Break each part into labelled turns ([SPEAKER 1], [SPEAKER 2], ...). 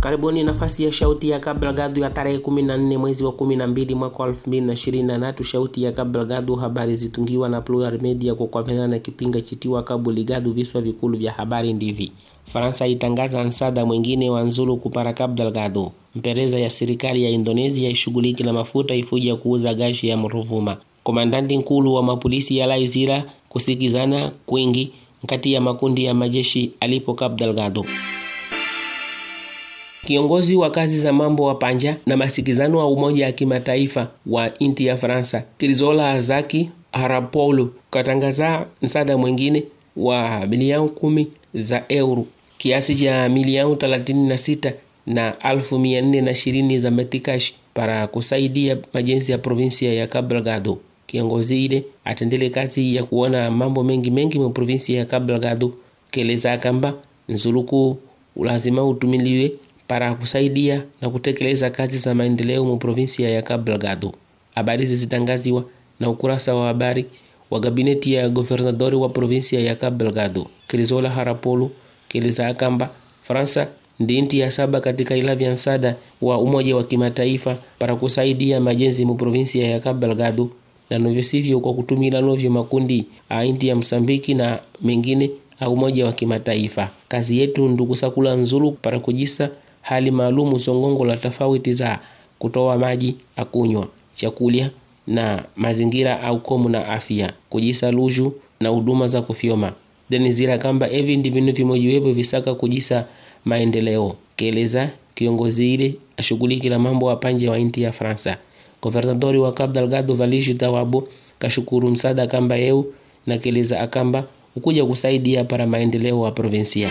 [SPEAKER 1] Karibuni nafasi ya shauti ya Kabla ya tarehe 14 mwezi wa 12 mwaka 2023. Shauti ya Kabla habari zitungiwa na Plural Media kwa kuambatana na kipinga chitiwa Kabuli Gadu. Viswa vikulu vya habari ndivi: Faransa itangaza msaada mwingine wa nzulu kupara Kabla Gado. Mpereza ya serikali ya Indonesia ishughuliki na mafuta ifuja kuuza gashi ya Mruvuma. Komandanti nkulu wa mapolisi ya Laizira kusikizana kwingi kati ya makundi ya majeshi alipo Kabla Gadu. Kiongozi wa kazi za mambo wa panja na masikizano wa umoja ya kimataifa wa inti ya Faransa Kirizola Azaki Harapolo katangaza msaada mwingine wa milioni kumi za euro kiasi cha milioni thelathini na sita na alfu mia nne na ishirini za metikash para kusaidia majenzi ya provinsia ya Cabo Delgado. Kiongozi ile atendele kazi ya kuona mambo mengi mengi mu provinsia ya Cabo Delgado, keleza kamba nzuluku lazima utumiliwe para kusaidia na kutekeleza kazi za maendeleo mu provinsia ya Cabo Delgado. Habari zizitangaziwa na ukurasa wa habari wa gabineti ya governadori wa provinsia ya Cabo Delgado Kirizola Harapolo keleza akamba Fransa ndi nti ya saba katika ila vya msaada wa umoja wa kimataifa para kusaidia majenzi mu provinsia ya Cabo Delgado na novyo sivyo kwa kutumila novyo makundi a inti ya Msambiki na mengine a umoja wa kimataifa. Kazi yetu ndukusakula nzulu para kujisa hali maalumu songongo la tofauti za kutoa maji akunywa, chakulya na mazingira au komu na afya, kujisa luju na huduma za kufyoma denizira kamba evi ndi vinu vimojiwepo visaka kujisa maendeleo keleza kiongozi ile ashughulikila mambo apanje wa inti ya Fransa. Governadori wa Cabo Delgado Valishi Tawabo kashukuru msada kamba eu na keleza akamba ukuja kusaidia para maendeleo wa provinsia.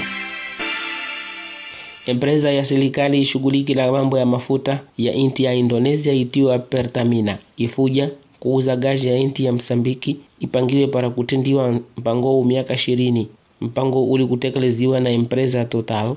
[SPEAKER 1] Empresa ya serikali ishughulikila mambo ya mafuta ya inti ya Indonesia itiwa Pertamina ifuja kuuza gazi ya inti ya Msambiki ipangiwe para kutendiwa mpango miaka ishirini. Mpango uli kutekeleziwa na empresa Total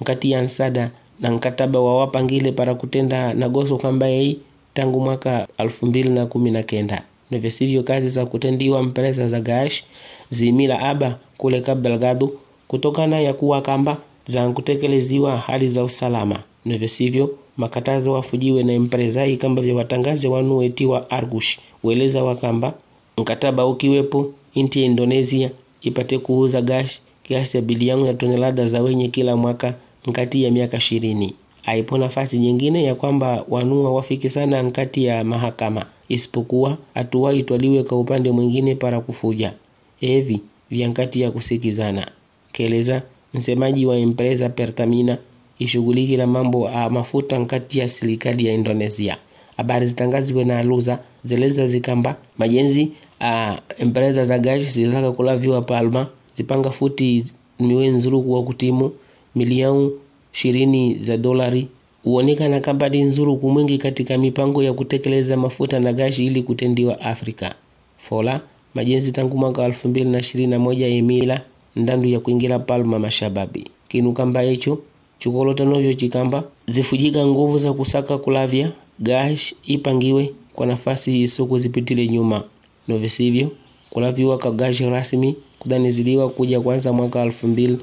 [SPEAKER 1] nkati ya nsada na nkataba wa wapangile para kutenda nagoso kamba yei tangu mwaka elfu mbili na kumi na kenda novesivyo kazi za kutendiwa mpresa za gash zimila aba kule Cabo kutokana ya kuwa kamba za kutekeleziwa hali za usalama. Navyosivyo makatazo wafujiwe na empresa hii kamba vya watangaze wanuetiwa argush. Weleza wakamba mkataba ukiwepo inti ya Indonesia ipate kuuza gash kiasi ya bilioni ya tonelada za wenye kila mwaka nkati ya miaka ishirini. Aipo nafasi nyingine ya kwamba wanua wafiki sana nkati ya mahakama, isipokuwa hatua itwaliwe kwa upande mwingine para kufuja. Evi vya nkati ya kusikizana, keleza msemaji wa empresa Pertamina ishughuliki na mambo a mafuta nkati ya serikali ya Indonesia. Habari zitangaziwe na aluza zeleza zikamba majenzi a empresa za gashi zilitaka kulaviwa Palma zipanga futi miwe nzuru wa kutimu milioni ishirini za dolari huonekana kambadi nzuru kumwingi katika mipango ya kutekeleza mafuta na gashi ili kutendiwa Afrika. Fola majenzi tangu mwaka elfu mbili na ishirini na moja emila ndandu ya kuingira Palma mashababi kinu kamba echo chikolotanocho chikamba zifujika nguvu za kusaka kulavya gash ipangiwe kwa nafasi isokuzipitile nyuma novisivyo kulaviwa kwa gash rasmi kudaniziliwa kuja kwanza mwaka elfu mbili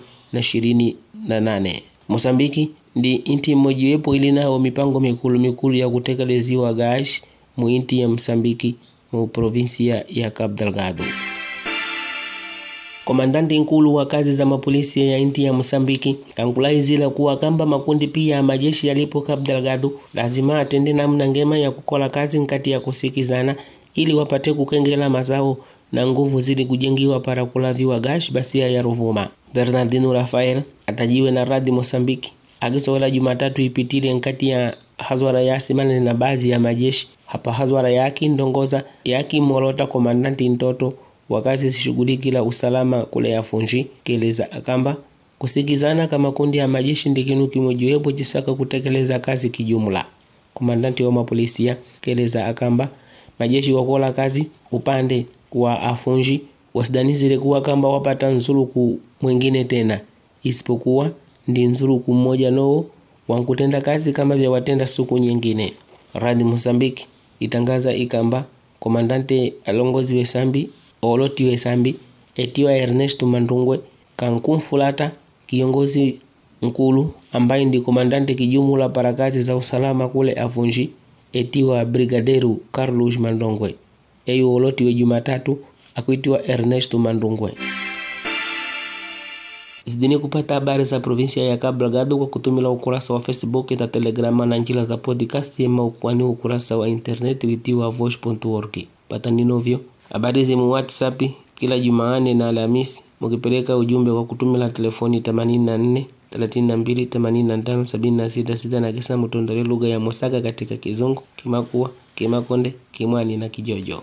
[SPEAKER 1] na. Mosambiki ndi inti mmojiwepo ili nawo mipango mikulu mikulu ya kutekeleziwa gash mu inti ya Msambiki mu provinsia ya Cabo Delgado. Komandanti nkulu wa kazi za mapolisi ya inti ya mosambiki kankulaizila kuwa kamba makundi pia ya majeshi yalipo Cabo Delgado lazima atende namna ngema ya kukola kazi nkati ya kusikizana ili wapate kukengela mazao na nguvu zili kujengiwa para kulaviwa gash basia ya Ruvuma. Bernardino Rafael atajiwe na radi Mosambiki akisowela Jumatatu ipitile nkati ya hazwara ya simane na baadhi ya majeshi hapa hazwara yaki ndongoza yaki molota komandanti ntoto wakazi sishughulikila usalama kule yafunji keleza akamba kusikizana kama kundi ya majeshi ndikinu kimojiwepo chisaka kutekeleza kazi kijumla. Komandanti wa mapolisia keleza akamba majeshi wakola kazi upande wa afunji wasidanizile kuwa kamba wapata nzuluku mwingine tena isipokuwa ndi nzuluku mmoja nowo wankutenda kazi kama vya watenda suku nyingine. Radi Mosambiki itangaza ikamba komandante alongozi wesambi oloti wesambi etiwa Ernesto Mandungwe kankumfulata kiongozi Nkulu ambaye ndi komandante kijumula para kazi za usalama kule Avunji etiwa Brigadeiro Carlos Mandongwe eyu olotiwe Jumatatu akuitiwa Ernesto Mandungwe. Zidini kupata habari za provinsia ya Cabo kwa kutumila ukurasa wa Facebook na Telegrama na njila za podcast ema ukwani ukurasa wa internet witiwa voice.org. Pata ninovyo habari zimu WhatsApp kila Jumaane na Alhamisi mukipeleka ujumbe kwa kutumila telefoni 84 32 85 76 sita na kisa mutondole lugha ya Mosaka katika Kizungu, Kimakua, Kimakonde, Kimwani na Kijojo.